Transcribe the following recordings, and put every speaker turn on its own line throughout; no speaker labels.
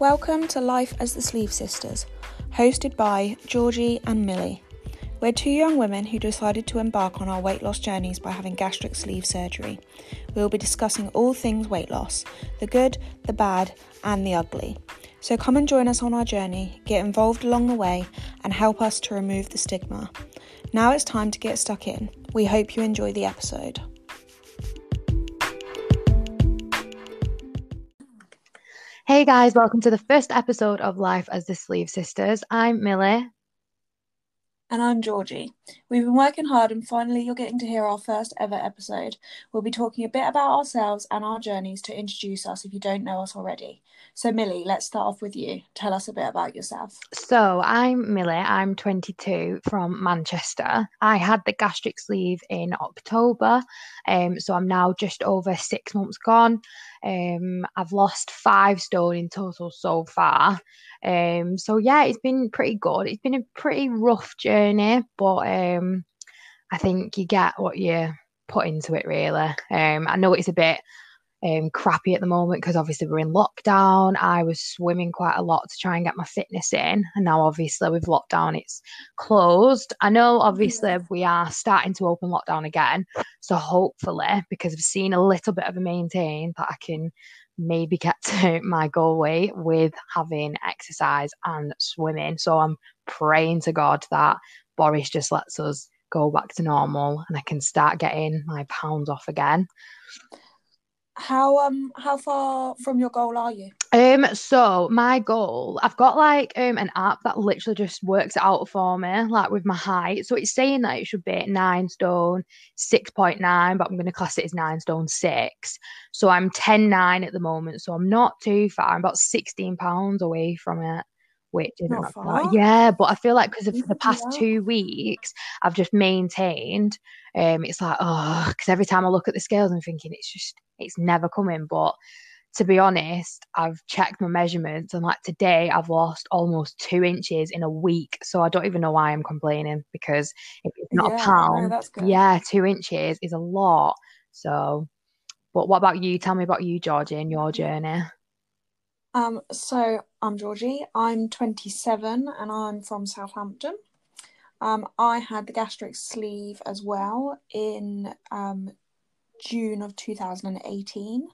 Welcome to Life as the Sleeve Sisters, hosted by Georgie and Millie. We're two young women who decided to embark on our weight loss journeys by having gastric sleeve surgery. We will be discussing all things weight loss the good, the bad, and the ugly. So come and join us on our journey, get involved along the way, and help us to remove the stigma. Now it's time to get stuck in. We hope you enjoy the episode.
Hey guys, welcome to the first episode of Life as the Sleeve Sisters. I'm Millie.
And I'm Georgie. We've been working hard, and finally, you're getting to hear our first ever episode. We'll be talking a bit about ourselves and our journeys to introduce us if you don't know us already. So, Millie, let's start off with you. Tell us a bit about yourself.
So, I'm Millie. I'm 22 from Manchester. I had the gastric sleeve in October, um, so I'm now just over six months gone. Um, I've lost five stone in total so far. Um, so yeah, it's been pretty good. It's been a pretty rough journey, but um, I think you get what you put into it really. Um, I know it's a bit um, crappy at the moment because obviously we're in lockdown. I was swimming quite a lot to try and get my fitness in, and now obviously with lockdown it's closed. I know obviously we are starting to open lockdown again, so hopefully because I've seen a little bit of a maintain that I can maybe get to my goal weight with having exercise and swimming. So I'm praying to God that Boris just lets us go back to normal and I can start getting my pounds off again.
How um how far from your goal are you?
Um so my goal, I've got like um an app that literally just works out for me, like with my height. So it's saying that it should be nine stone six point nine, but I'm gonna class it as nine stone six. So I'm 10 9 at the moment, so I'm not too far. I'm about 16 pounds away from it which isn't
far.
yeah but i feel like because of the past two weeks i've just maintained um it's like oh because every time i look at the scales i'm thinking it's just it's never coming. But to be honest i've checked my measurements and like today i've lost almost two inches in a week. So i don't even know why i'm complaining because if it's not yeah, a pound no, yeah two inches is a lot. So but what about you? Tell me about you georgie and your journey
um, so I'm Georgie. I'm 27 and I'm from Southampton. Um, I had the gastric sleeve as well in um, June of 2018.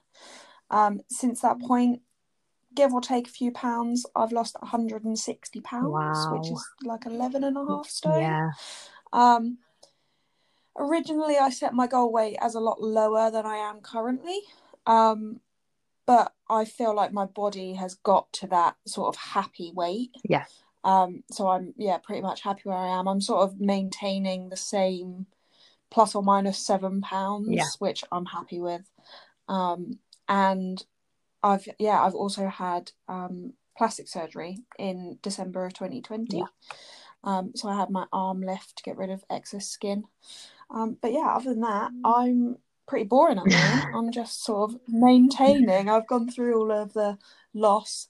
Um, since that point, give or take a few pounds, I've lost 160 pounds, wow. which is like 11 and a half stone.
Yeah.
Um, originally, I set my goal weight as a lot lower than I am currently. Um, but I feel like my body has got to that sort of happy weight.
Yeah.
Um, so I'm yeah pretty much happy where I am. I'm sort of maintaining the same plus or minus seven pounds,
yeah.
which I'm happy with. Um, and I've yeah I've also had um, plastic surgery in December of 2020. Yeah. Um, so I had my arm lift to get rid of excess skin. Um, but yeah, other than that, I'm pretty boring at the moment. I'm just sort of maintaining. I've gone through all of the loss.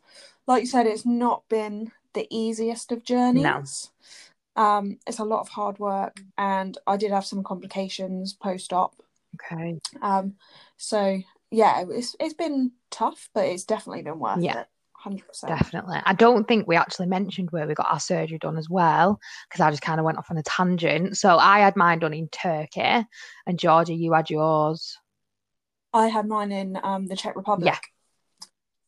Like you said, it's not been the easiest of journeys.
No.
Um, it's a lot of hard work, and I did have some complications post op.
Okay.
Um, so yeah, it's it's been tough, but it's definitely been worth yeah. it. 100%.
Definitely. I don't think we actually mentioned where we got our surgery done as well, because I just kind of went off on a tangent. So I had mine done in Turkey, and Georgie, you had yours.
I had mine in um, the Czech Republic.
Yeah.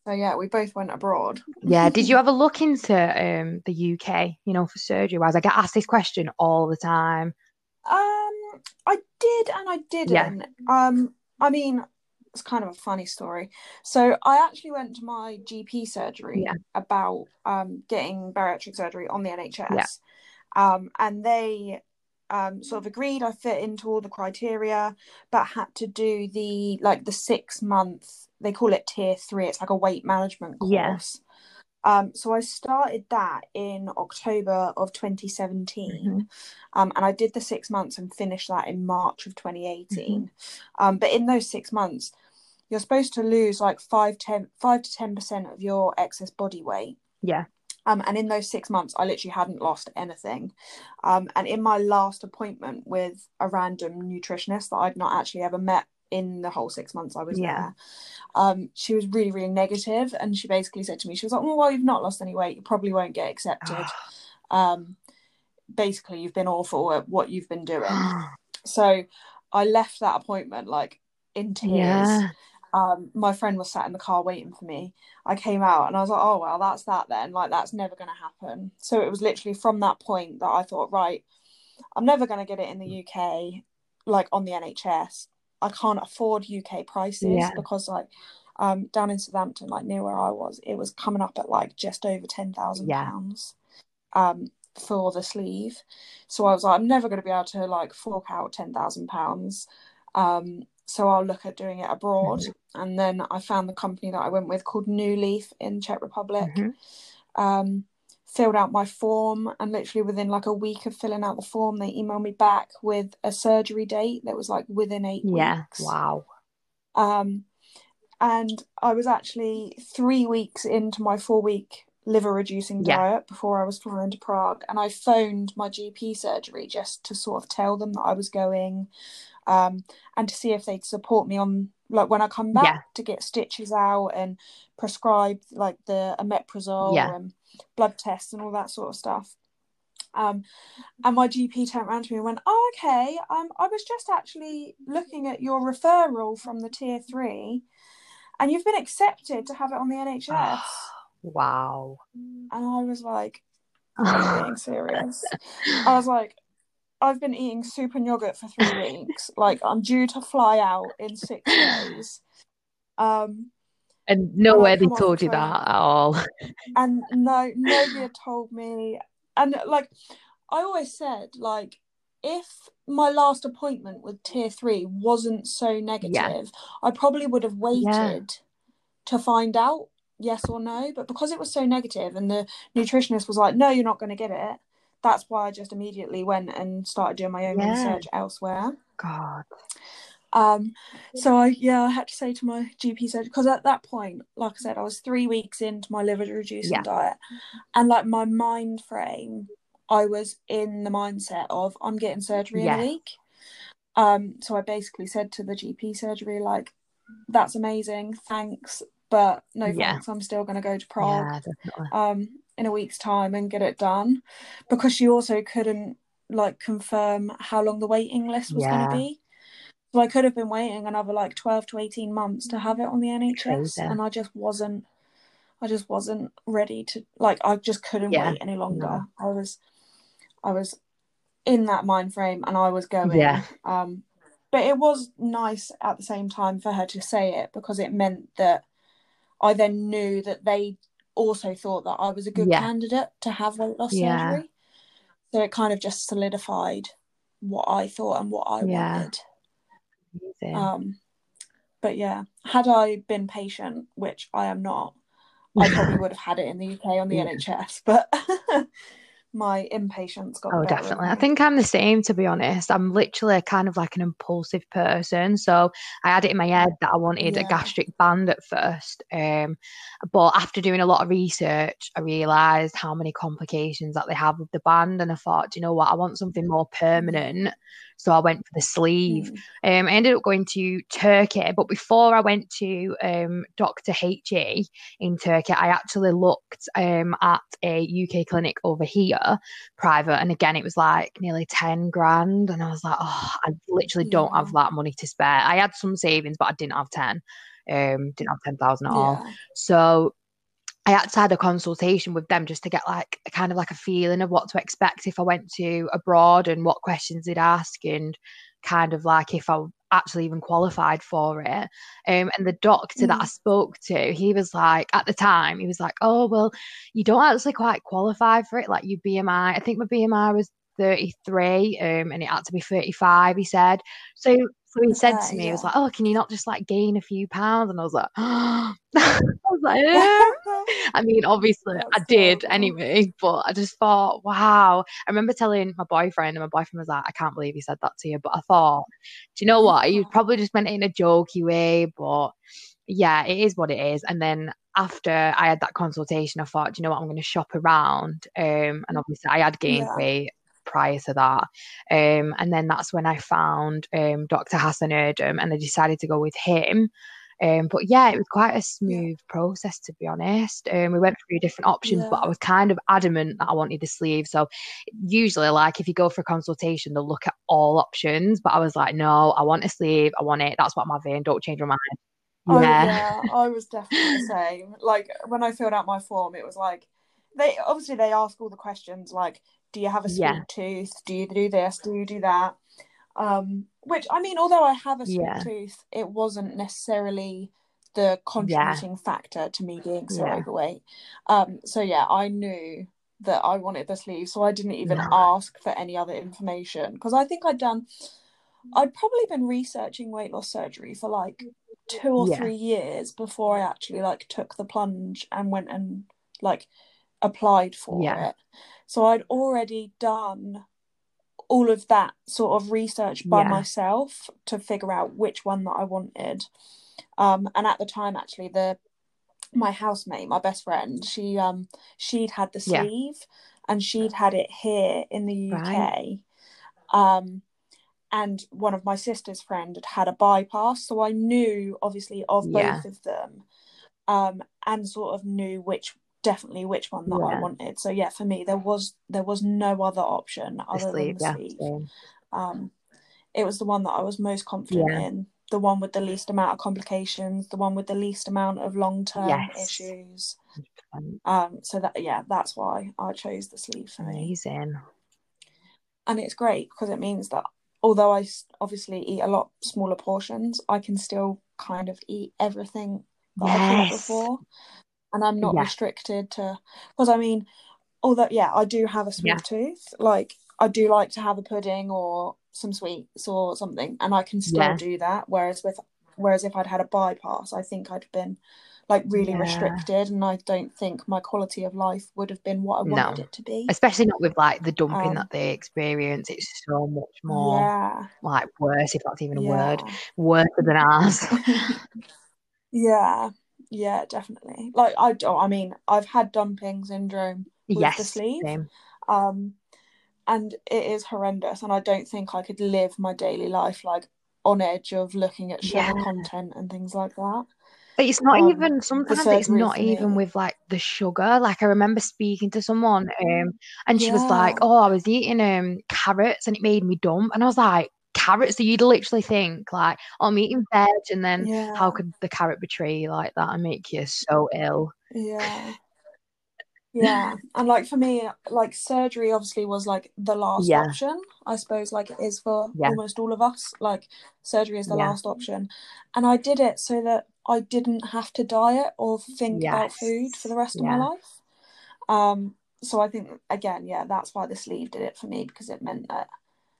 So yeah, we both went abroad.
yeah. Did you ever look into um, the UK, you know, for surgery wise? I get asked this question all the time.
Um, I did and I didn't. Yeah. Um, I mean, it's kind of a funny story. So I actually went to my GP surgery
yeah.
about um, getting bariatric surgery on the NHS,
yeah.
um, and they um, sort of agreed I fit into all the criteria, but had to do the like the six month. They call it tier three. It's like a weight management course.
Yeah.
Um, so I started that in October of 2017, mm-hmm. um, and I did the six months and finished that in March of 2018. Mm-hmm. Um, but in those six months, you're supposed to lose like five, 10, 5 to 10% of your excess body weight.
Yeah.
Um, and in those six months, I literally hadn't lost anything. Um, and in my last appointment with a random nutritionist that I'd not actually ever met in the whole six months I was
Yeah.
there. Um, she was really, really negative, and she basically said to me, she was like, "Oh, well, you've not lost any weight. You probably won't get accepted. Um, basically, you've been awful at what you've been doing." So I left that appointment like in tears.
yeah.
Um, my friend was sat in the car waiting for me. I came out and I was like, oh, well, that's that then. Like, that's never going to happen. So it was literally from that point that I thought, right, I'm never going to get it in the UK, like on the NHS. I can't afford UK prices
Yeah.
because, like, um, down in Southampton, like near where I was, it was coming up at like just over ten thousand
Yeah.
pounds, um, for the sleeve. So I was like, I'm never going to be able to like fork out ten thousand pounds. Um, so I'll look at doing it abroad. And then I found the company that I went with called New Leaf in Czech Republic.
Mhm.
Um, filled out my form, and literally within like a week of filling out the form, they emailed me back with a surgery date that was like within eight
Yeah.
weeks.
Wow.
Um, and I was actually three weeks into my four week liver reducing
Yeah.
diet before I was flying to Prague. And I phoned my GP surgery just to sort of tell them that I was going um, and to see if they'd support me on, like, when I come back
Yeah.
to get stitches out and prescribe, like, the omeprazole
Yeah.
and blood tests and all that sort of stuff. Um, and my GP turned around to me and went, "Oh, okay. Um, I was just actually looking at your referral from the tier three, and you've been accepted to have it on the NHS."
Wow.
and I was like, "Are you being serious?" I was like, "I've been eating soup and yogurt for three weeks. Like, I'm due to fly out in six days." Um,
and nowhere they told you that at all.
and no nobody had told me and like i always said like if my last appointment with tier three wasn't so negative i probably would have waited to find out yes or no but because it was so negative and the nutritionist was like no you're not going to get it that's why i just immediately went and started doing my own
Yeah.
research elsewhere
God.
um, so I yeah, I had to say to my GP surgeon because at that point, like I said, I was three weeks into my liver reducing
Yeah.
diet, and like my mind frame, I was in the mindset of I'm getting surgery
Yeah.
in a week. Um, so I basically said to the GP surgery like, "That's amazing, thanks, but no
Yeah.
thanks. I'm still going to go to Prague."
Yeah, definitely.
um in a week's time and get it done because she also couldn't like confirm how long the waiting list was going to be so i could have been waiting another like 12 to 18 months to have it on the nhs
Crazy.
and i just wasn't i just wasn't ready to like i just couldn't
Yeah,
wait any longer
no.
i was i was in that mind frame and i was going
Yeah.
um but it was nice at the same time for her to say it because it meant that I then knew that they also thought that I was a good
Yeah.
candidate to have weight loss
Yeah.
surgery. So it kind of just solidified what I thought and what I
Yeah.
wanted.
Amazing.
Um, but yeah, had I been patient, which I am not, I probably would have had it in the UK on the. NHS. But my impatience got
Oh, definitely. I think I'm the same, to be honest. I'm literally kind of like an impulsive person. So I had it in my head that I wanted a gastric band at first. Um, but after doing a lot of research, I realised how many complications that they have with the band. And I thought, you know what? I want something more permanent. So I went for the sleeve.
Mm.
Um, I ended up going to Turkey, but before I went to um, Dr. HE in Turkey, I actually looked um, at a UK clinic over here, private, and again, it was like nearly 10 grand. And I was like, oh, I literally don't have that money to spare. I had some savings, but I didn't have 10, um, didn't have 10,000 at all.
Yeah.
So I had to have a consultation with them just to get like a kind of like a feeling of what to expect if I went to abroad and what questions they'd ask and kind of like if I actually even qualified for it. Um, and the doctor that I
Mm.
spoke to, he was like, at the time, he was like, oh, well, you don't actually quite qualify for it. Like your BMI, I think my BMI was 33 um, and it had to be 35, he said. So, so he said to me, he was like, oh, can you not just like gain a few pounds? And I was like, I was like, "Eh." I mean, obviously I
That's
did
horrible.
anyway, but I just thought, wow. I remember telling my boyfriend, and my boyfriend was like, I can't believe he said that to you. But I thought, do you know what? He probably just meant it in a jokey way, but yeah, it is what it is. And then after I had that consultation, I thought, do you know what? I'm going to shop around. Um, and obviously I had gained
Yeah.
weight. Prior to that. Um, and then that's when I found um, Dr. Hassan Erdem and I decided to go with him. Um, but yeah, it was quite a smooth process to be honest. Um, we went through different options, yeah. but I was kind of adamant that I wanted the sleeve. So usually, like if you go for a consultation, they'll look at all options. But I was like, no, I want a sleeve. I want it. That's what I'm having. Don't change my mind.
Oh, yeah. yeah, I was definitely the same. Like when I filled out my form, it was like they obviously they ask all the questions like, do you have a sweet yeah. tooth? Do you do this? Do you do that? Um, which I mean, although I have a sweet yeah. tooth, it wasn't necessarily the contributing yeah. factor to me being so overweight. Um, so yeah, I knew that I wanted the sleeve, so I didn't even ask for any other information because I think I'd done. I'd probably been researching weight loss surgery for like two or three years before I actually like took the plunge and went and like applied for it. So I'd already done all of that sort of research by yeah. myself to figure out which one that I wanted. Um, and at the time, actually, the my housemate, my best friend, she um she'd had the sleeve yeah. and she'd had it here in the UK. Right. Um, and one of my sister's friend had had a bypass, so I knew obviously of yeah. both of them, um, and sort of knew which definitely which one that yeah. I wanted. So yeah, for me there was there was no other option other than the sleeve. Um, it was the one that I was most confident yeah. in, the one with the least amount of complications, the one with the least amount of long term yes. issues. Um, so that yeah, that's why I chose the sleeve for
Amazing.
me. And it's great because it means that although I obviously eat a lot smaller portions, I can still kind of eat everything that yes. I could before and I'm not yeah. restricted to because I mean, although yeah, I do have a sweet yeah. tooth. Like I do like to have a pudding or some sweets or something, and I can still yeah. do that. Whereas with whereas if I'd had a bypass, I think I'd been like really restricted and I don't think my quality of life would have been what I wanted no. it to be.
Especially not with like the dumping um, that they experience. It's so much more yeah. like worse, if that's even a word. Worse than ours.
yeah yeah, definitely. Like I don't. I mean, I've had dumping syndrome with yes, the sleeve, same. um, and it is horrendous. And I don't think I could live my daily life like on edge of looking at sugar yeah. content and things like that.
But it's not um, even sometimes it's not even with like the sugar. Like I remember speaking to someone um and she yeah. was like, Oh, I was eating um carrots and it made me dump and I was like, carrots. So you'd literally think like, oh, I'm eating veg, and then yeah. how could the carrot betray you like that and make you so ill?
Yeah. Yeah, and like for me, like surgery obviously was like the last yeah. option. I suppose like it is for yeah. almost all of us. Like surgery is the last option, and I did it so that I didn't have to diet or think yes. about food for the rest of my life. Um, so I think again, yeah, that's why the sleeve did it for me because it meant that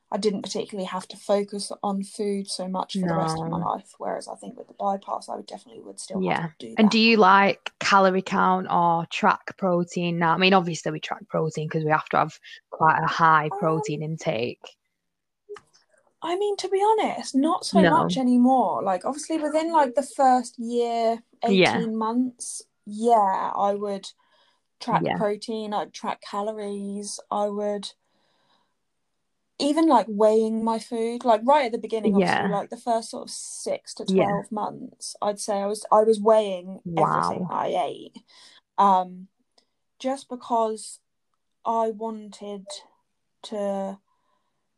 I didn't particularly have to focus on food so much for no. the rest of my life. Whereas I think with the bypass, I would definitely would still yeah. do that.
And do you like calorie count or track protein now? I mean, obviously we track protein because we have to have quite a high um, protein um, intake.
I mean, to be honest, not so no. much anymore. Like, obviously, within like the first year, eighteen yeah. months, yeah, I would track yeah. protein. I'd track calories. I would even like weighing my food like right at the beginning yeah. like the first sort of six to 12 yeah. months i'd say i was i was weighing wow. everything i ate um just because i wanted to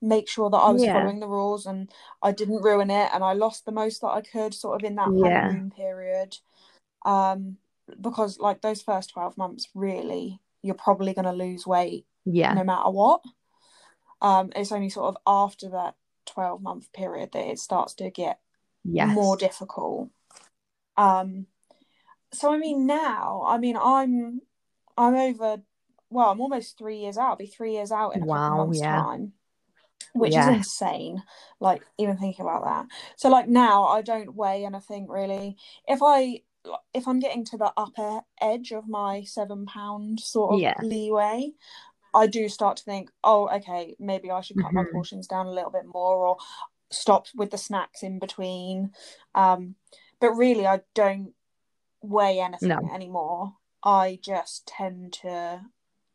make sure that i was yeah. following the rules and i didn't ruin it and i lost the most that i could sort of in that yeah. honeymoon period um because like those first 12 months really you're probably going to lose weight
yeah
no matter what um, it's only sort of after that 12 month period that it starts to get yes. more difficult. Um, so I mean now, I mean I'm I'm over well, I'm almost three years out. I'll be three years out in a wow, couple months' yeah. time. Which yeah. is insane. Like even thinking about that. So like now I don't weigh anything really. If I if I'm getting to the upper edge of my seven pound sort of yeah. leeway, I do start to think, oh, okay, maybe I should cut mm-hmm. my portions down a little bit more or stop with the snacks in between. Um, but really, I don't weigh anything no. anymore. I just tend to,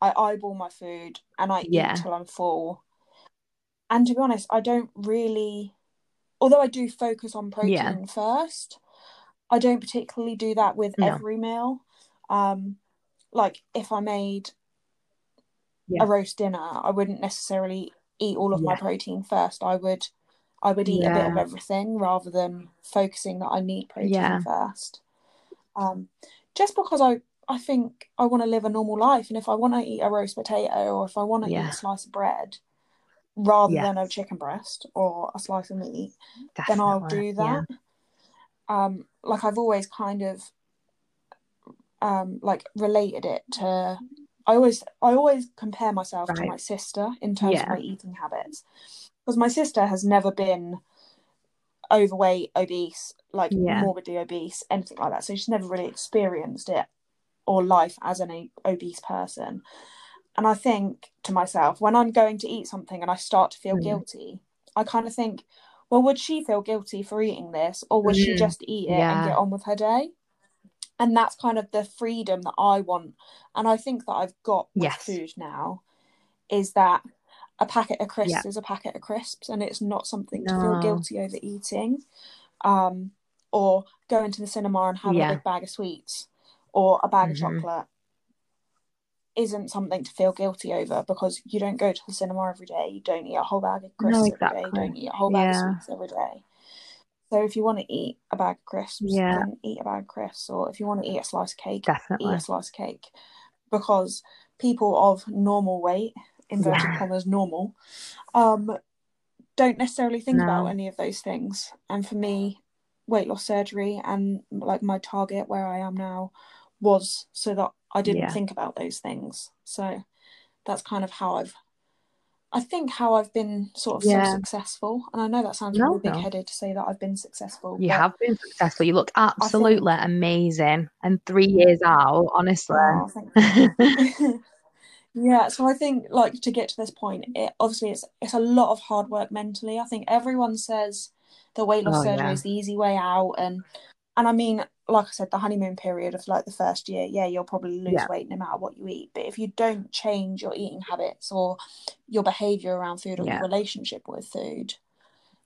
I eyeball my food and I yeah. eat till I'm full. and to be honest, I don't really, although I do focus on protein
Yeah.
first, I don't particularly do that with
No.
every meal. Um, like if I made
Yeah.
a roast dinner, I wouldn't necessarily eat all of my protein first. I would, I would eat a bit of everything rather than focusing that I need protein
Yeah.
first. Um, just because I, I think I want to live a normal life, and if I want to eat a roast potato or if I want to eat a slice of bread, rather than a chicken breast or a slice of meat, then I'll
Definitely.
do
Yeah.
that. Um, like I've always kind of um like related it to I always I always compare myself to my sister in terms of my eating habits. Because my sister has never been overweight, obese, like
Yeah.
morbidly obese, anything like that. So she's never really experienced it or life as an obese person. And I think to myself, when I'm going to eat something and I start to feel
Mm.
guilty, I kind of think, well, would she feel guilty for eating this, or would she
Mm.
just eat it and get on with her day? And that's kind of the freedom that I want. And I think that I've got with
Yes.
food now is that a packet of crisps
Yeah.
is a packet of crisps and it's not something to feel guilty over eating. Um, or going to the cinema and having
Yeah.
a big bag of sweets or a bag of
Mhm.
chocolate isn't something to feel guilty over because you don't go to the cinema every day, you don't eat a whole bag of crisps
No,
every day, you don't eat a whole bag
Yeah.
of sweets every day. So if you want to eat a bag of crisps,
Yeah.
eat a bag of crisps, or if you want to eat a slice of cake,
Definitely.
eat a slice of cake. Because people of normal weight, inverted
Yeah.
commas, normal, um, don't necessarily think about any of those things. And for me, weight loss surgery and like my target where I am now was so that I didn't
Yeah.
think about those things. So that's kind of how I've I think how I've been sort of
Yeah.
so successful. And I know that sounds
No,
really big headed to say that I've been successful.
You have been successful. You look
I think
absolutely amazing. And three years out, honestly.
oh. Yeah, so I think like to get to this point, it obviously it's it's a lot of hard work mentally. I think everyone says the weight loss
Oh,
surgery
yeah.
is the easy way out, and and I mean, like I said, the honeymoon period of like the first year, yeah, you'll probably lose
Yeah.
weight no matter what you eat. But if you don't change your eating habits or your behavior around food or
Yeah.
your relationship with food,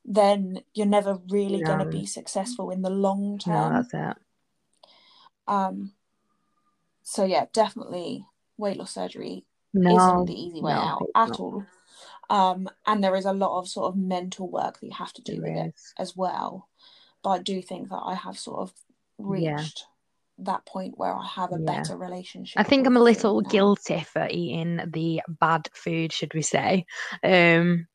then you're never really going to be successful in the long
No,
term.
that's it.
Um, so yeah, definitely weight loss surgery
No,
isn't the easy way
no,
out at
not.
all. Um, and there is a lot of sort of mental work that you have to do with it
is.
as well. But I do think that I have sort of
Yeah.
reached that point where I have a
Yeah.
better relationship.
I think I'm a little
now.
guilty for eating the bad food, should we say. Um,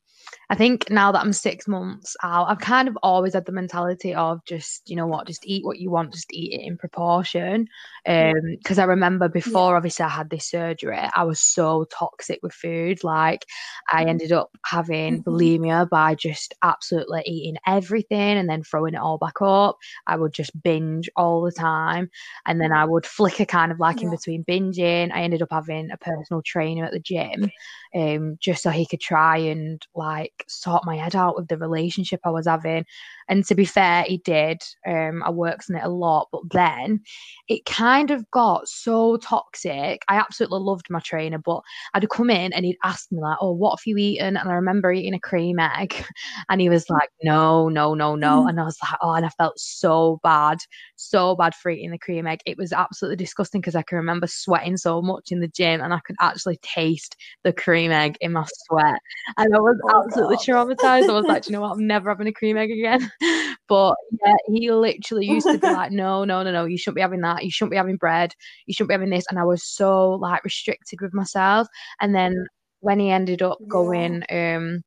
I think now that I'm six months out, I've kind of always had the mentality of just, you know what, just eat what you want, just eat it in proportion. Um, because I remember before obviously I had this surgery, I was so toxic with food. Like I ended up having
Mhm.
bulimia by just absolutely eating everything and then throwing it all back up. I would just binge all the time. And then I would flicker kind of like in between binging. I ended up having a personal trainer at the gym um, just so he could try and like sort my head out with the relationship I was having. And to be fair, he did. Um, I worked on it a lot, but then it kind of got so toxic. I absolutely loved my trainer, but I'd come in and he'd ask me like, "Oh, what have you eaten?" And I remember eating a cream egg, and he was like, "No, no, no, no,"
Mhm.
and I was like, "Oh," and I felt so bad, so bad for eating the cream egg. It was absolutely disgusting because I can remember sweating so much in the gym, and I could actually taste the cream egg in my sweat, and I was
Oh,
absolutely
God.
traumatized. I was like, you know what? I'm never having a cream egg again." But yeah, he literally used to be like, "No, no, no, no, you shouldn't be having that. You shouldn't be having bread. You shouldn't be having this." And I was so like restricted with myself. And then when he ended up
Yeah.
going um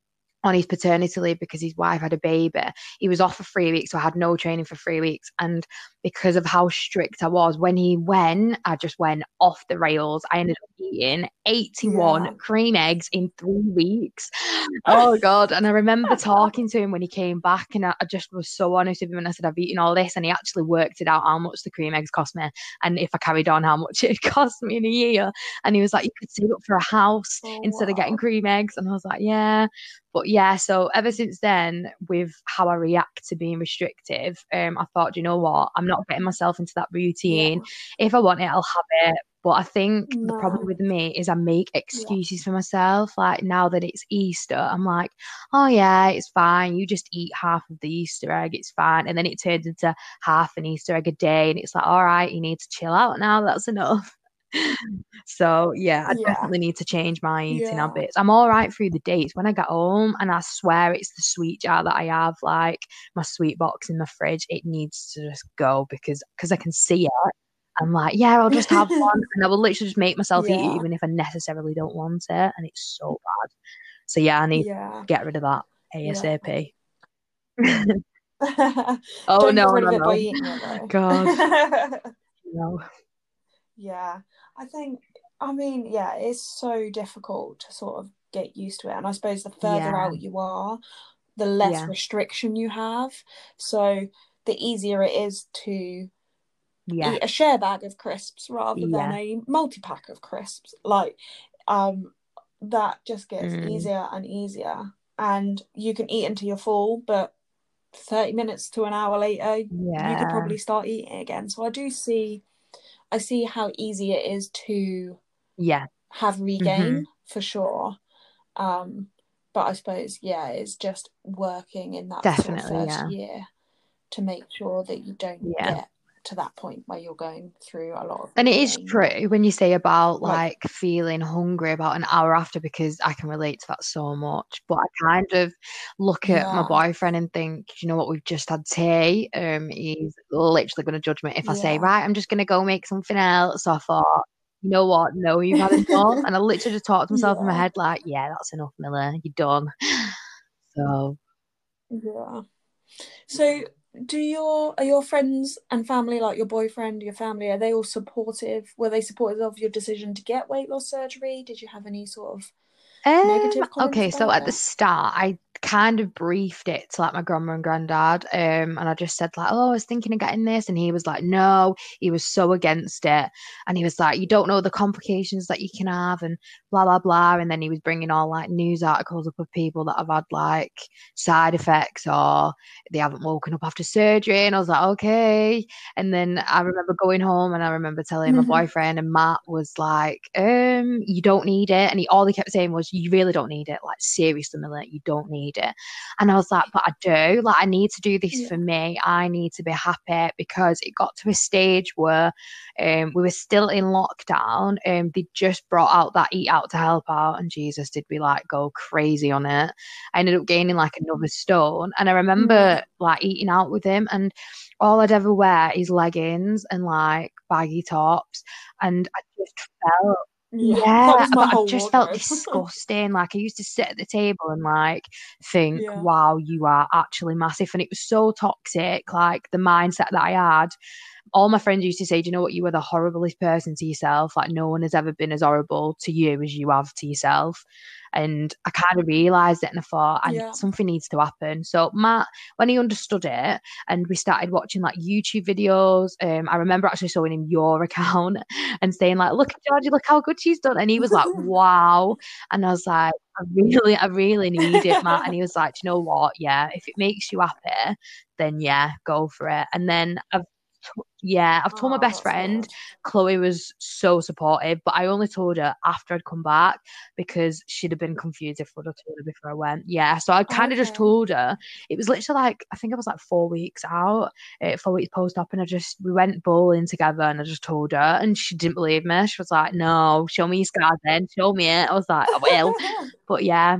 on his paternity leave because his wife had a baby, he was off for three weeks, so I had no training for three weeks. And because of how strict I was, when he went, I just went off the rails. I ended up eating 81
Yeah.
cream eggs in three weeks. Oh god! And I remember talking to him when he came back, and I, I just was so honest with him, and I said, "I've eaten all this," and he actually worked it out how much the cream eggs cost me, and if I carried on, how much it cost me in a year. And he was like, "You could save up for a house
Oh,
instead of getting cream eggs," and I was like, "Yeah." But yeah, so ever since then, with how I react to being restrictive, um, I thought, you know what? I'm not getting myself into that
Yeah.
routine. If I want it, I'll have it." But I think no. the problem with me is I make excuses yeah. for myself. Like now that it's Easter, I'm like, oh yeah, it's fine. You just eat half of the Easter egg, it's fine. And then it turns into half an Easter egg a day, and it's like, all right, you need to chill out now. That's enough. So yeah, I yeah. definitely need to change my eating yeah. habits. I'm all right through the days when I get home, and I swear it's the sweet jar that I have, like my sweet box in my fridge. It needs to just go because because I can see it. I'm like, yeah, I'll just have one, and I will literally just make myself yeah. eat it, even if I necessarily don't want it, and it's so bad. So yeah, I need to get rid of that asap. oh no, no, no. It, God. no.
Yeah, I think, I mean, yeah, it's so difficult to sort of get used to it. And I suppose the further yeah. out you are, the less yeah. restriction you have. So the easier it is to yeah. eat a share bag of crisps rather than a multi pack of crisps. Like, um, that just gets mm. easier and easier. And you can eat until you're full, but 30 minutes to an hour later, yeah. you could probably start eating again. So I do see I see how easy it is to
yeah
have regain mm-hmm. for sure. Um, but I suppose yeah, it's just working in that definitely sort of first yeah. year to make sure that you don't yeah. get to that point where you're going through a lot of
and it is true when you say about like, like, feeling hungry about an hour after because i can relate to that so much but i kind of look at yeah. my boyfriend and think you know what we've just had tea? Um he's literally going to judge me if yeah. i say right i'm just going to go make something else. So i thought you know what? No you've had enough. And i literally just talked to myself yeah. in my head like yeah that's enough miller. You're done. So
yeah. So do your are your friends and family like your boyfriend your family are they all supportive? Were they supportive of your decision to get weight loss surgery? Did you have any sort of
um, okay so at the start i kind of briefed it to like my grandma and granddad um and I just said like oh I was thinking of getting this and he was like no he was so against it and he was like you don't know the complications that you can have and blah blah blah and then he was bringing all like news articles up of people that have had like side effects or they haven't woken up after surgery and I was like okay and then I remember going home and I remember telling mm-hmm. my boyfriend and Matt was like um you don't need it and he all he kept saying was you really don't need it like seriously Miller you don't need need it. And I was like, but I do. Like, I need to do this yeah. for me. I need to be happy because it got to a stage where um, we were still in lockdown. Um, they just brought out that Eat Out to Help Out, and Jesus, did we like go crazy on it? I ended up gaining like another stone. And I remember mm-hmm. like eating out with him, and all I'd ever wear is leggings and like baggy tops. And I just felt yeah, yeah but I just felt disgusting. Like I used to sit at the table and like think, yeah. "Wow, you are actually massive," and it was so toxic. Like the mindset that I had. All my friends used to say, "Do you know what? You are the horriblest person to yourself. Like no one has ever been as horrible to you as you have to yourself." And I kind of realised it and I thought, and yeah. something needs to happen. So Matt, when he understood it and we started watching like YouTube videos, um, I remember actually showing him your account and saying like, look at Georgie, look how good she's done. And he was like, wow. And I was like, I really, I really need it, Matt. And he was like, you know what? Yeah, if it makes you happy, then yeah, go for it. And then I've yeah, I've told oh, my best friend. Good. Chloe was so supportive, but I only told her after I'd come back because she'd have been confused if I'd have told her before I went. Yeah, so I kind of okay. just told her. It was literally like I think I was like four weeks out, uh, four weeks post op, and I just we went bowling together, and I just told her, and she didn't believe me. She was like, "No, show me your scars, then show me it." I was like, "I will," but yeah,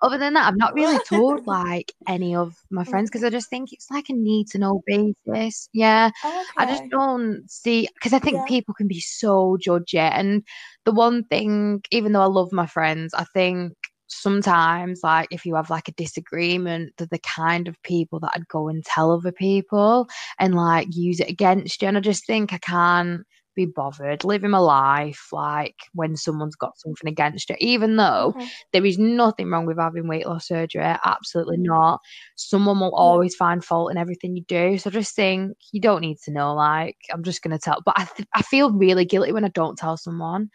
other than that, I've not really told like any of my friends because I just think it's like a need to know basis. Yeah. Okay. I just don't see because I think yeah. people can be so judgy. And the one thing, even though I love my friends, I think sometimes like if you have like a disagreement they're the kind of people that I'd go and tell other people and like use it against you and I just think I can't be bothered. Living a life like when someone's got something against you. Even though okay. there is nothing wrong with having weight loss surgery absolutely mm. not. Someone will always find fault in everything you do. So just think you don't need to know like i'm just going to tell but I, th- I feel really guilty when i don't tell someone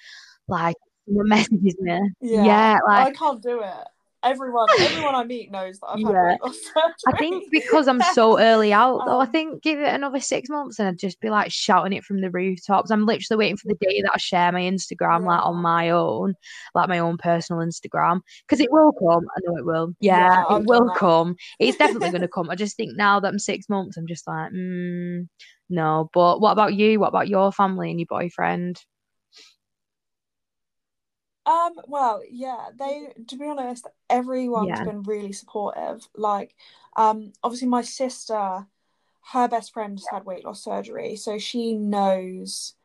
like someone messages me. Yeah, yeah like
i can't do it everyone everyone I meet knows that I've had
Yeah.
surgery.
I think because I'm so early out, though, I
Um,
think give it another six months and I'd just be like shouting it from the rooftops. I'm literally waiting for the day that I share my Instagram, like on my own, like my own personal Instagram, because it will come. I know it will. Yeah,
Yeah,
it will come. It's definitely going to come. I just think now that I'm six months, I'm just like, mm, no. But what about you? What about your family and your boyfriend?
Um, well, yeah, they, to be honest, everyone's
Yeah.
been really supportive. Like, um, obviously my sister, her best friend has had weight loss surgery, so she knows,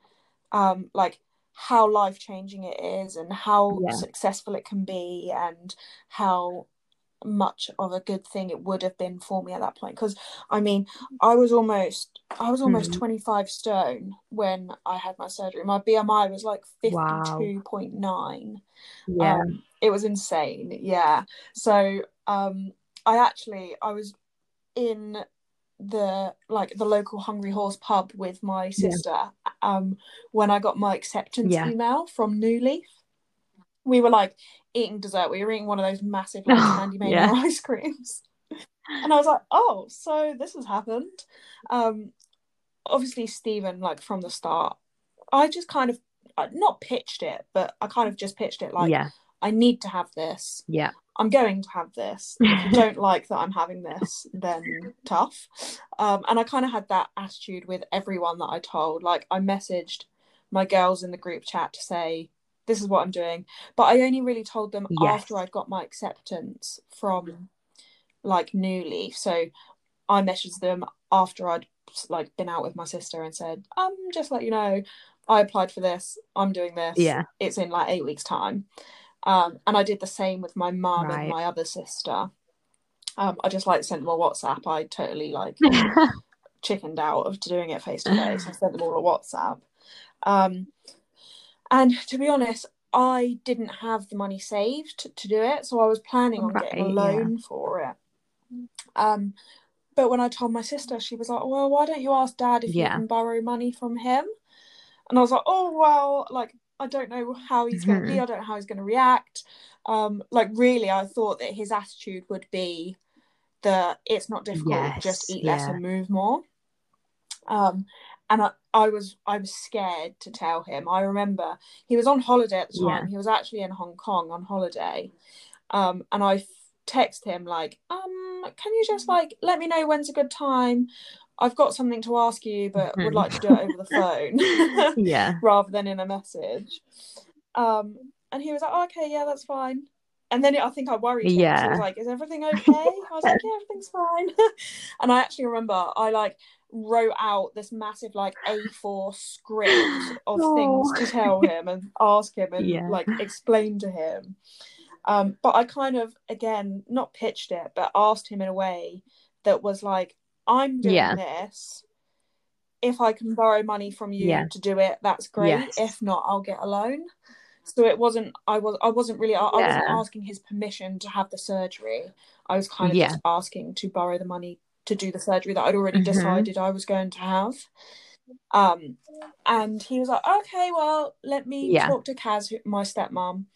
um, like how life-changing it is and how
Yeah.
successful it can be and how much of a good thing it would have been for me at that point. Because, I mean, I was almost, I was almost
Mm.
25 stone when I had my surgery. My BMI was like
Wow.
52.9
Yeah.
um it was insane yeah so um i actually i was in the like the local hungry horse pub with my sister um when i got my acceptance
Yeah.
email from new leaf we were like eating dessert we were eating one of those massive like candy
yeah.
ice creams and i was like oh so this has happened um obviously stephen like from the start i just kind of uh, not pitched it but i kind of just pitched it like
yeah.
I need to have this.
Yeah.
I'm going to have this. If you don't like that I'm having this, then tough. Um, and I kind of had that attitude with everyone that I told. Like I messaged my girls in the group chat to say, this is what I'm doing. But I only really told them
Yes.
after I'd got my acceptance from like New Leaf. So I messaged them after I'd like been out with my sister and said, um, just let you know, I applied for this. I'm doing this.
Yeah.
It's in like eight weeks' time. Um, and I did the same with my mum
Right.
and my other sister. Um, I just like sent them a WhatsApp. I totally like chickened out of doing it face to face. I sent them all a WhatsApp. Um, and to be honest, I didn't have the money saved to do it, so I was planning on getting a
Right, yeah.
loan for it. Um, but when I told my sister, she was like, "Well, why don't you ask Dad if
Yeah.
you can borrow money from him?" And I was like, "Oh well, like I don't know how he's going to be. I don't know how he's going to react." Um, like really, I thought that his attitude would be that it's not difficult, just
Yes,
eat less and move more. Um, and I, I was I was scared to tell him. I remember he was on holiday at the
Yeah.
time. He was actually in Hong Kong on holiday. Um, and I f- text him like, um, can you just like let me know when's a good time? I've got something to ask you, but would
Mhm.
like to do it over the phone
yeah.
rather than in a message. Um, and he was like, oh, okay, yeah, that's fine. And then I think I worried him.
Yeah.
was like, is everything okay? I was like, yeah, everything's fine. and I actually remember I like wrote out this massive like A4 script of things
Oh.
to tell him and ask him and
Yeah.
like explain to him. Um, but I kind of again not pitched it, but asked him in a way that was like, I'm doing
Yeah.
this. If I can borrow money from you
Yeah.
to do it, that's great.
Yes.
If not, I'll get a loan. So it wasn't. I was. I wasn't really. I, I wasn't asking his permission to have the surgery. I was kind of just asking to borrow the money to do the surgery that I'd already
Mhm.
decided I was going to have. Um, and he was like, "Okay, well, let me
Yeah.
talk to Kaz, my stepmom,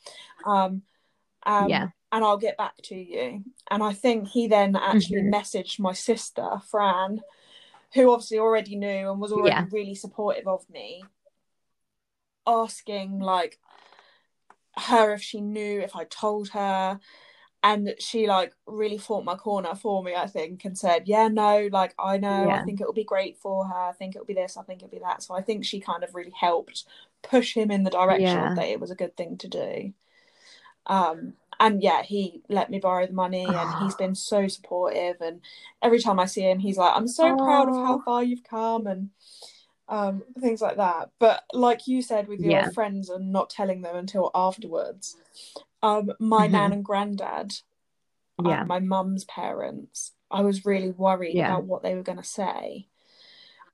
um, um,
Yeah.
and I'll get back to you." And I think he then actually
Mhm.
messaged my sister Fran, who obviously already knew and was already
Yeah.
really supportive of me, asking like her if she knew if I told her and she like really fought my corner for me I think and said yeah no like I know I think it will be great for her I think it'll be this I think it'll be that. So I think she kind of really helped push him in the direction
Yeah.
that it was a good thing to do. Um and yeah he let me borrow the money and he's been so supportive and every time I see him he's like I'm so proud of how far you've come and um things like that but like you said with your
Yeah.
friends and not telling them until afterwards um my
Mhm.
nan and granddad uh,
Yeah.
my mum's parents i was really worried
Yeah.
about what they were going to say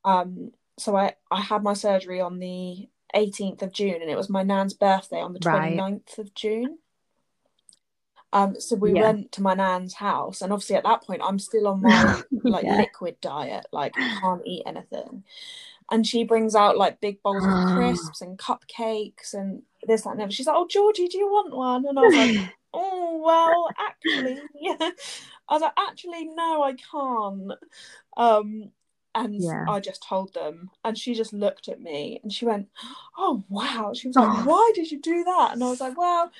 um so i i had my surgery on the 18th of june and it was my nan's birthday on the
Right.
29th of june um so we
Yeah.
went to my nan's house and obviously at that point i'm still on my like
Yeah.
liquid diet like I can't eat anything and she brings out like big bowls of
Oh.
crisps and cupcakes and this that and other she's like oh georgie do you want one and i was like oh well, actually, yeah." I was like, actually, no, I can't. Um, and
Yeah.
I just told them, and she just looked at me and she went, "Oh wow!" She was like, ah. "Why did you do that?" And I was like, "Well,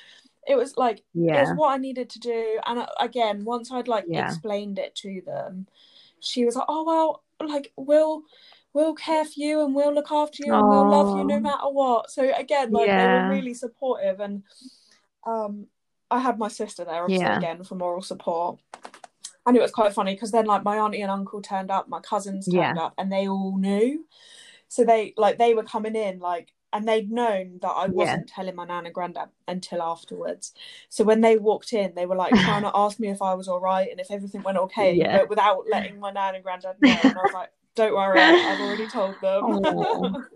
it was like it
Yeah.
was what I needed to do." And uh, again, once I'd like
Yeah.
explained it to them, she was like, "Oh well, like we'll." We'll care for you and we'll look after you and we'll love you no matter what. So again, like they were really supportive and um I had my sister there obviously
Yeah.
again for moral support. And it was quite funny because then like my auntie and uncle turned up, my cousins turned up and they all knew. So they like they were coming in like and they'd known that I wasn't telling my nan and granddad until afterwards. So when they walked in, they were like trying to ask me if I was all right and if everything went okay,
Yeah.
but without letting my nan and granddad know. And I was like, don't worry, I've already told them.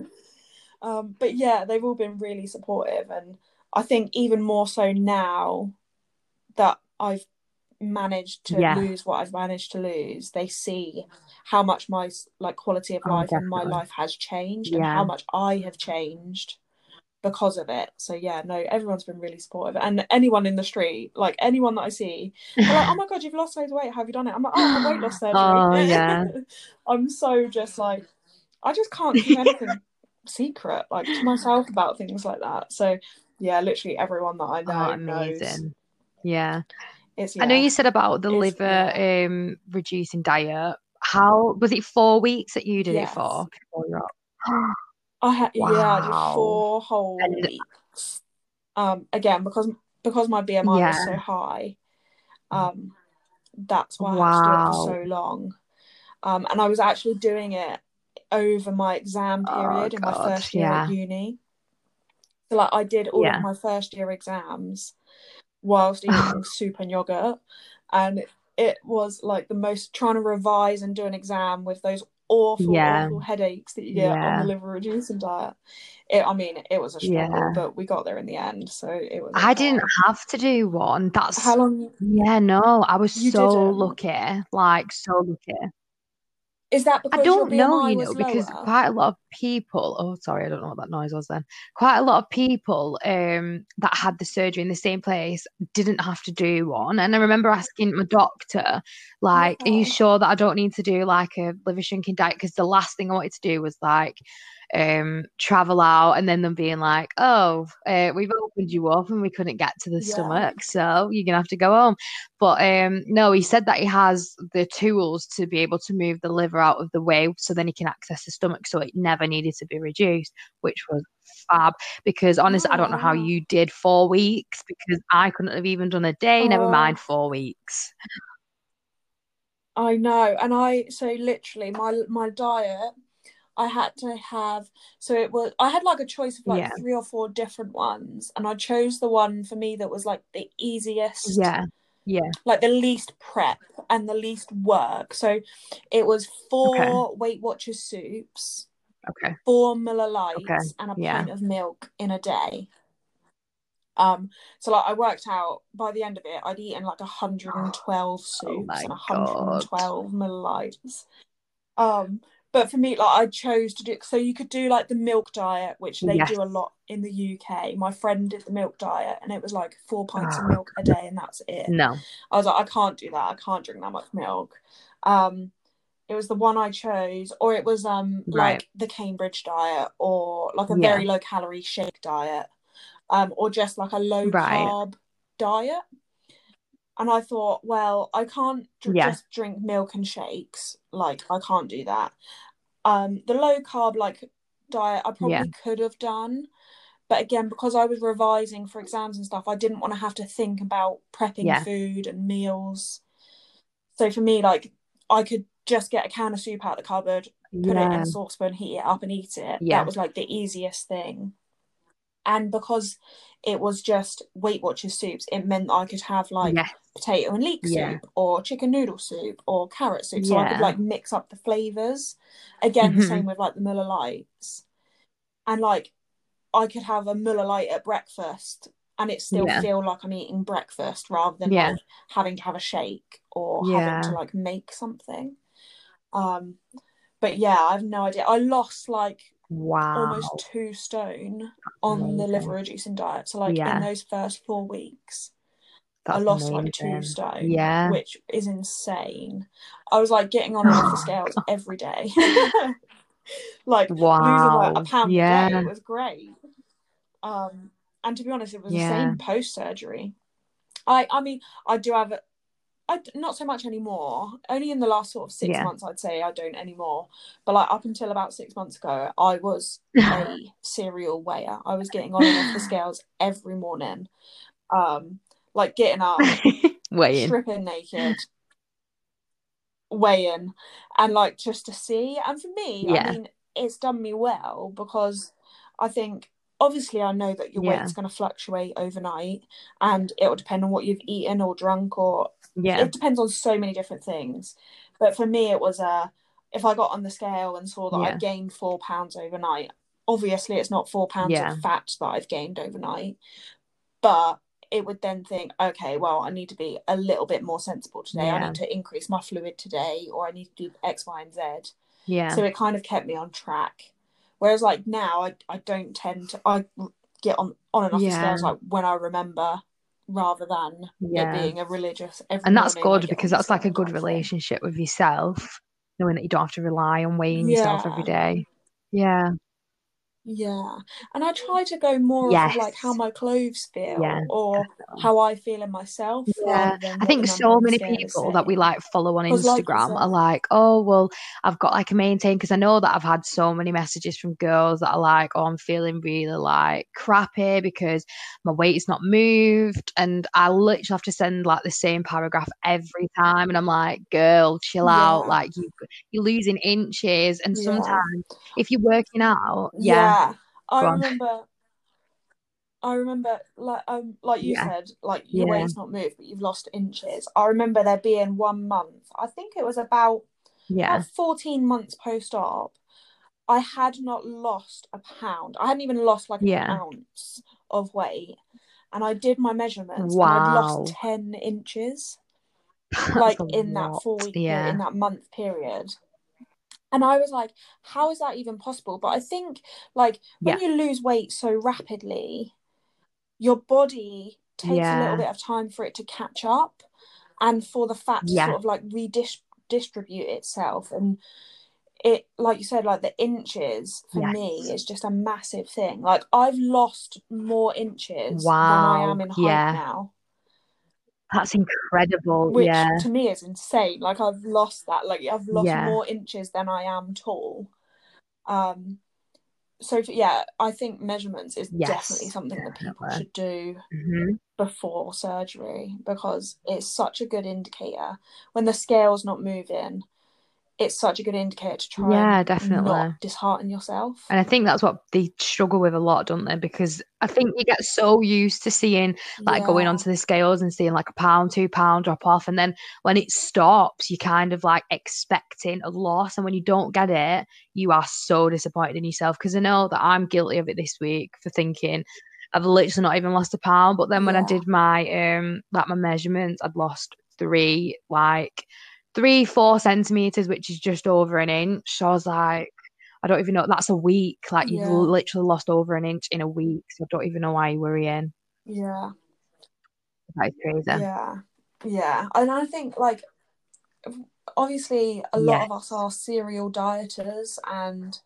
Um, but yeah, they've all been really supportive, and I think even more so now that I've managed to
Yeah.
lose what I've managed to lose, they see how much my like quality of
Oh,
life and my life has changed, and how much I have changed because of it. So yeah, no, everyone's been really supportive, and anyone in the street, like anyone that I see, they're like, "Oh my god, you've lost loads of weight. Have you done it?" I'm like, "Oh, weight loss surgery."
Oh, yeah.
I'm so just like, I just can't keep anything secret like to myself about things like that. So yeah, literally everyone that I know
Oh,
knows.
Yeah.
It's
I know you said about the liver
yeah.
um reducing diet. How was it four weeks that you did
Yes.
it for before you're up?
I had yeah, I did four whole
And-
weeks. Um, again because because my BMI
Yeah.
was so high, um, that's why I had to do it for so long. Um, and I was actually doing it over my exam
Oh,
period in my
God,
first year at uni. So like I did all
Yeah.
of my first year exams whilst eating soup and yogurt, and it was like the most trying to revise and do an exam with those awful,
Yeah.
awful headaches that you get on the liver reducing diet. It, I mean, it was a struggle,
Yeah.
but we got there in the end, so it was.
I didn't have to do one. That's
How long
yeah, no, I was so
didn't?
lucky. Like so lucky.
Is that? Because
I don't know, you know, because
lower?
quite a lot of people, oh, sorry, I don't know what that noise was then. Quite a lot of people um, that had the surgery in the same place didn't have to do one. And I remember asking my doctor, like, are you sure that I don't need to do like a liver shrinking diet? Because the last thing I wanted to do was like um travel out and then them being like oh uh, we've opened you up and we couldn't get to the
Yeah.
stomach so you're gonna have to go home but um no he said that he has the tools to be able to move the liver out of the way so then he can access the stomach so it never needed to be reduced which was fab because honestly i don't know how
Oh.
you did four weeks because i couldn't have even done a day never
Oh.
mind four weeks
I know, and I so literally my my diet, I had to have so it was I had like a choice of like
Yeah.
three or four different ones, and I chose the one for me that was like the easiest,
yeah yeah
like the least prep and the least work. So it was four Weight Watchers soups,
okay
four Muller Lights,
Okay,
and a
yeah.
pint of milk in a day. Um, so like I worked out by the end of it, I'd eaten like 112 soups
Oh
and 112 Muller Lights. Um, but for me, like I chose to do so you could do like the milk diet, which they
Yes.
do a lot in the UK. My friend did the milk diet, and it was like four pints of
Oh.
milk a day, and that's it.
no
I was like, I can't do that. I can't drink that much milk. Um, it was the one I chose, or it was um
Right.
like the Cambridge diet, or like a
Yeah.
very low calorie shake diet, um, or just like a low
Right.
carb diet. And I thought, well, I can't dr-
Yeah.
just drink milk and shakes. Like I can't do that. Um, the low carb like diet, I probably
Yeah.
could have done. But again, because I was revising for exams and stuff, I didn't want to have to think about prepping
Yeah.
food and meals. So for me, like I could just get a can of soup out of the cupboard, put it in a saucepan, heat it up, and eat it. That was like the easiest thing. And because it was just Weight Watchers soups, it meant I could have like potato and leek
Yeah.
soup or chicken noodle soup or carrot soup. So I could like mix up the flavors. Again, the
Mhm.
same with like the Muller Lights. And like I could have a Muller Light at breakfast and it still
Yeah.
feel like I'm eating breakfast rather than
Yeah.
like having to have a shake or
Yeah.
having to like make something. Um but yeah, I have no idea. I lost like
wow
almost two stone on the liver reducing diet. So like
Yeah.
in those first four weeks.
That's
I lost like two stone,
Yeah.
which is insane. I was like getting on and off the scales every day, like losing like
Wow.
a pound a day. It was great. Um, and to be honest, it was the same post surgery. I, I mean, I do have, a, I not so much anymore. Only in the last sort of six
Yeah.
months, I'd say I don't anymore. But like up until about six months ago, I was a serial weigher. I was getting on and off the scales every morning, um, like getting up,
Weighing.
stripping naked, weighing, and like just to see. And for me,
Yeah.
I mean, it's done me well because I think obviously I know that your
Yeah.
weight's going to fluctuate overnight, and it will depend on what you've eaten or drunk, or
Yeah.
it depends on so many different things. But for me, it was a if I got on the scale and saw that
Yeah.
I'd gained four pounds overnight. Obviously, it's not four pounds
Yeah.
of fat that I've gained overnight, but it would then think, okay, well, I need to be a little bit more sensible today. I need to increase my fluid today, or I need to do X, Y, and Z.
Yeah.
So it kind of kept me on track. Whereas, like now, I, I don't tend to I get on on and off the scales like when I remember, rather than
Yeah.
it being a religious.
And that's good because that's like a good relationship with yourself, knowing that you don't have to rely on weighing yourself every
Yeah.
day. Yeah.
Yeah, and I try to go more off of like how my clothes feel
Yeah,
or
definitely.
how I feel in myself
Yeah, I think so many people that we like follow on
'Cause like
Instagram are like, oh, well, I've got like a maintain because I know that I've had so many messages from girls that are like, oh, I'm feeling really like crappy because my weight is not moved. And I literally have to send like the same paragraph every time. And I'm like, girl, chill out. Like, you, you're losing inches. And
Yeah.
sometimes if you're working out, yeah,
Yeah, I
Go on.
remember. I remember, like um, like you
Yeah.
said, like your
Yeah.
weight's not moved, but you've lost inches. I remember there being one month. I think it was about
yeah,
about fourteen months post-op. I had not lost a pound. I hadn't even lost like
Yeah.
an ounce of weight, and I did my measurements, and I'd
wow.
lost ten inches.
That's
like in that four week
Yeah.
in that month period. And I was like, how is that even possible? But I think like when you lose weight so rapidly, your body takes a little bit of time for it to catch up and for the fat to
Yeah.
sort of like redistribute itself. And it, like you said, like the inches for me is just a massive thing. Like I've lost more inches than I am in height
Yeah.
now
That's incredible.
which
yeah.
to me is insane. Like I've lost that. Like I've lost
Yeah.
more inches than I am tall. Um. So for, yeah, I think measurements is
Yes,
definitely something that people should do
hmm
before surgery because it's such a good indicator. When the scale's not moving, it's such a good indicator to try
Yeah,
and
definitely.
not dishearten yourself.
And I think that's what they struggle with a lot, don't they? Because I think you get so used to seeing like going onto the scales and seeing like a pound, two pound drop off, and then when it stops, you kind of like expecting a loss, and when you don't get it, you are so disappointed in yourself. Because I know that I'm guilty of it this week for thinking I've literally not even lost a pound, but then when I did my um like my measurements, I'd lost three like three four centimeters, which is just over an inch. So I was like. I don't even know. That's a week. Like you've
Yeah.
literally lost over an inch in a week. So I don't even know why you're worrying.
Yeah.
That is crazy.
Yeah, yeah, and I think like obviously a lot of us are serial dieters and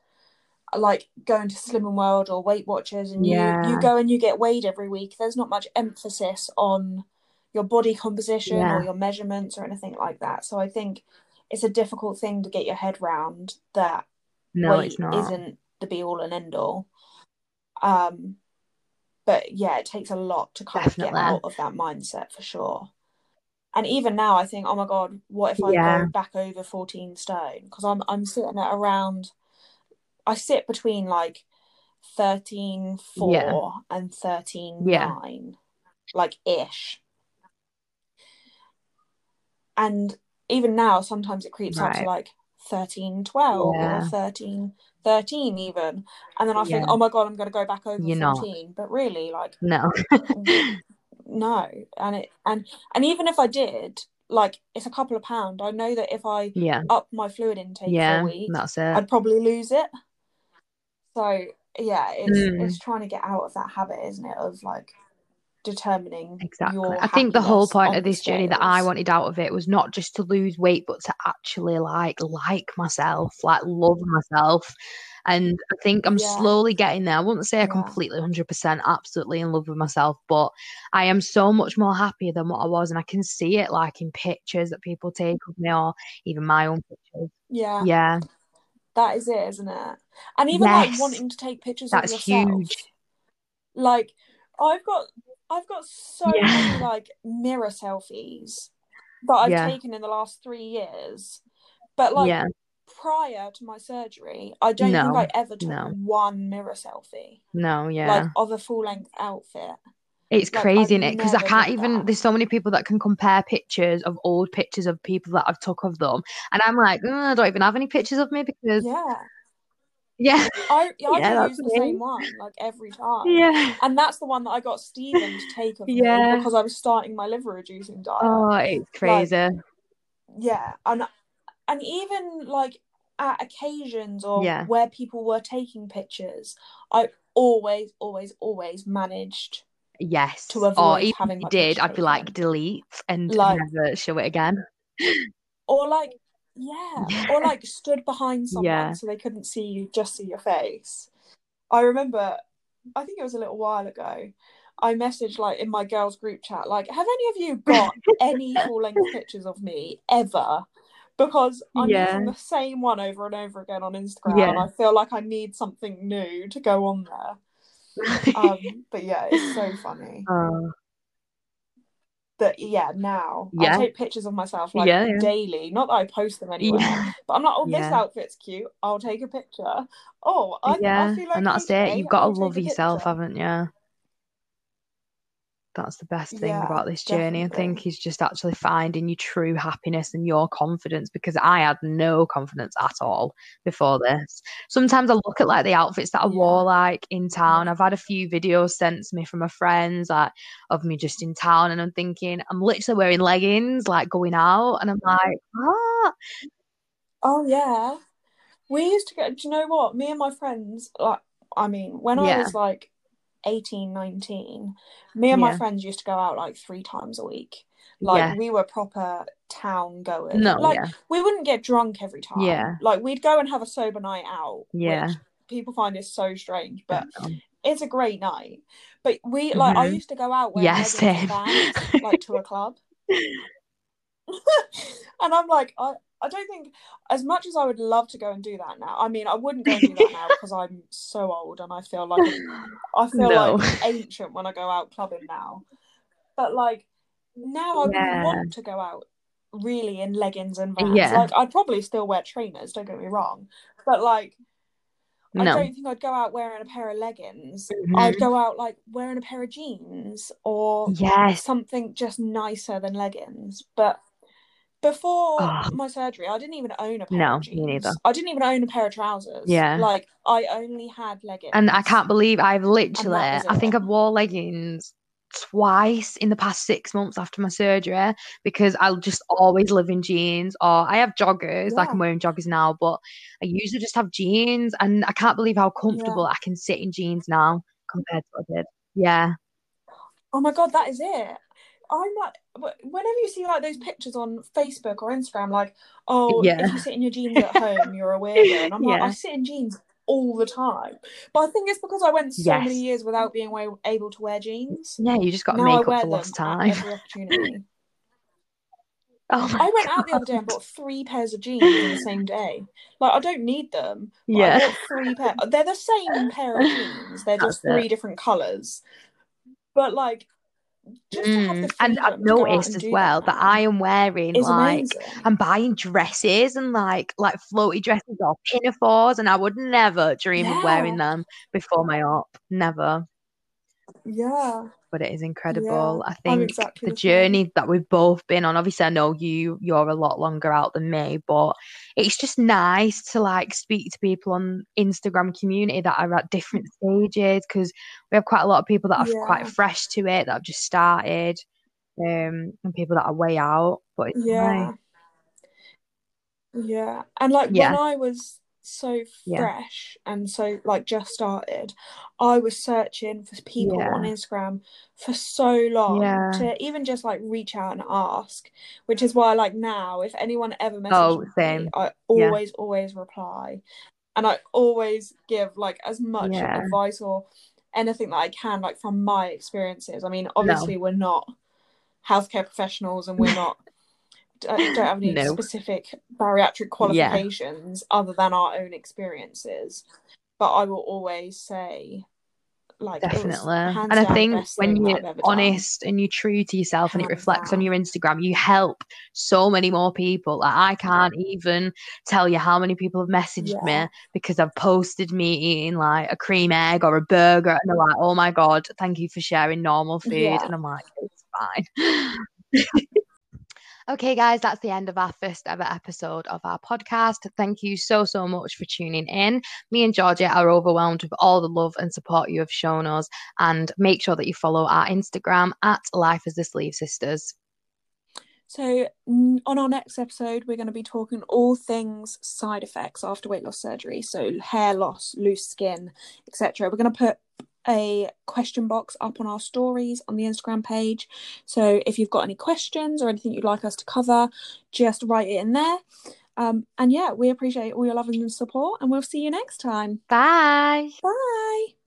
like going to Slimming World or Weight Watchers, and you you go and you get weighed every week. There's not much emphasis on your body composition
Yeah.
or your measurements or anything like that. So I think it's a difficult thing to get your head round that
No,
weight isn't the be all and end all. Um, but yeah, it takes a lot to kind of get out of that mindset for sure. And even now, I think, oh my god, what if I
Yeah.
go back over fourteen stone? Because I'm I'm sitting at around, I sit between like thirteen four
Yeah.
and thirteen
Yeah.
nine, like ish. And even now, sometimes it creeps up to
Right.
like thirteen twelve
Yeah.
or thirteen thirteen even, and then I think,
Yeah.
oh my god, I'm gonna go back over
You're not.
fourteen. But really, like
No.
no and it and and even if i did like it's a couple of pound i know that if i
yeah.
up my fluid intake
Yeah.
for a week
That's it.
i'd probably lose it so yeah it's
Mm.
it's trying to get out of that habit isn't it of like determining
exactly i think the whole point of this journey that i wanted out of it was not just to lose weight but to actually like like myself like love myself and I think I'm yeah. slowly getting there. I wouldn't say I completely 100% absolutely in love with myself, but I am so much more happier than what I was. And I can see it like in pictures that people take of me or even my own pictures.
Yeah.
Yeah.
That is it, isn't it? And even yes. like wanting to take pictures That's of yourself. huge. Like I've got I've got so yeah. many like mirror selfies that I've yeah. taken in the last three years. But like yeah prior to my surgery, I don't no, think I ever took no. one mirror selfie.
No, yeah.
Like of a full length outfit.
It's like, crazy, isn't it? Because I can't even. That. There's so many people that can compare pictures of old pictures of people that I've took of them, and I'm like, oh, I don't even have any pictures of me because
yeah,
yeah,
I yeah, I use the me. same one like every time.
Yeah,
and that's the one that I got Stephen to take of
yeah.
me because I was starting my liver reducing diet.
Oh, it's crazy. Like,
yeah, and and even like at occasions or
yeah.
where people were taking pictures, I always, always, always managed.
Yes.
To oh, avoid or even having
did, I'd be like delete and like, never show it again.
Or like, yeah, yeah. or like stood behind someone yeah. so they couldn't see you, just see your face. I remember, I think it was a little while ago. I messaged like in my girls group chat, like, have any of you got any full length pictures of me ever? because I'm yeah. using the same one over and over again on Instagram, yeah. and I feel like I need something new to go on there. um, but yeah, it's so funny.
Uh,
that yeah, now yeah. I take pictures of myself like yeah, daily. Not that I post them anywhere, but I'm like, oh, this outfit's cute. I'll take a picture. Oh, I,
yeah,
I feel like
and that's it. You've got to love yourself, haven't you? That's the best thing yeah, about this journey. Definitely. I think is just actually finding your true happiness and your confidence because I had no confidence at all before this. Sometimes I look at like the outfits that I yeah. wore like in town. I've had a few videos sent to me from my friends like of me just in town and I'm thinking I'm literally wearing leggings like going out and I'm like, ah.
Oh yeah. We used to get do you know what? Me and my friends like I mean, when yeah. I was like 18, 19, me and yeah. my friends used to go out like three times a week. Like yeah. we were proper town goers.
No,
like
yeah.
we wouldn't get drunk every time.
Yeah.
Like we'd go and have a sober night out.
Yeah.
people find it so strange, but it's a great night. But we like mm-hmm. I used to go out with yes, bands, like to a club. and I'm like, I, I don't think as much as I would love to go and do that now. I mean, I wouldn't go and do that now because I'm so old and I feel like I feel no. like ancient when I go out clubbing now. But like now, I yeah. want to go out really in leggings and vans. Yeah. Like I'd probably still wear trainers. Don't get me wrong, but like. I don't think I'd go out wearing a pair of leggings. Mm-hmm. I'd go out like wearing a pair of jeans or
yes.
something just nicer than leggings. But before oh. my surgery, I didn't even own a pair no, of jeans. No, me neither. I didn't even own a pair of trousers.
Yeah.
Like I only had leggings.
And I can't believe I've literally I think I've wore leggings twice in the past six months after my surgery because I'll just always live in jeans or I have joggers, yeah. like I'm wearing joggers now, but I usually just have jeans and I can't believe how comfortable yeah. I can sit in jeans now compared to what I did. Yeah.
Oh my god, that is it. I'm like, whenever you see like those pictures on Facebook or Instagram, like, oh, yeah. if you sit in your jeans at home, you're a weirdo. And I'm yeah. like, I sit in jeans all the time. But I think it's because I went so yes. many years without being able to wear jeans.
Yeah, you just got to make up for lost time.
Every opportunity. Oh I went out the other day and bought three pairs of jeans in the same day. Like I don't need them.
Yeah.
I bought three pair. They're the same pair of jeans. They're just That's three it. different colours. But like Mm.
and I've noticed as well that, that, I am wearing like amazing. I'm buying dresses and like like floaty dresses or pinafores, and I would never dream yeah. of wearing them before my op. Never.
Yeah
but it is incredible. Yeah, I think exactly the, journey that we've both been on. Obviously, I know you you're a lot longer out than me, but it's just nice to like speak to people on Instagram community that are at different stages because we have quite a lot of people that are yeah. quite fresh to it that have just started, um, and people that are way out. But
yeah, nice. yeah, and like yeah. when I was so
Yeah.
fresh and so like just started, I was searching for people
Yeah.
on Instagram for so long
Yeah.
to even just like reach out and ask, which is why like now if anyone ever
Oh,
messages me,
same.
I
Yeah.
always always reply, and I always give like as much
Yeah.
advice or anything that I can like from my experiences. I mean, obviously we're not healthcare professionals and we're not don't don't have any
No.
specific bariatric qualifications other than our own experiences. But I will always say, like,
Definitely. And I think when you're
I've done.
honest and you're true to yourself and it
Hands
reflects on your Instagram, you help so many more people. Like I can't even tell you how many people have messaged
Yeah.
me because I've posted me eating like a cream egg or a burger and they're like, Oh my god, thank you for sharing normal food.
Yeah.
And I'm like, it's fine. Okay, guys, that's the end of our first ever episode of our podcast. Thank you so, so much for tuning in. Me and Georgie are overwhelmed with all the love and support you have shown us. And make sure that you follow our Instagram at Life as the Sleeve Sisters.
So, on our next episode, we're going to be talking all things side effects after weight loss surgery. So, hair loss, loose skin, etc. We're going to put a question box up on our stories on the Instagram page. So, if you've got any questions or anything you'd like us to cover, just write it in there. Um, and yeah, we appreciate all your love and support, and we'll see you next time.
Bye.
Bye.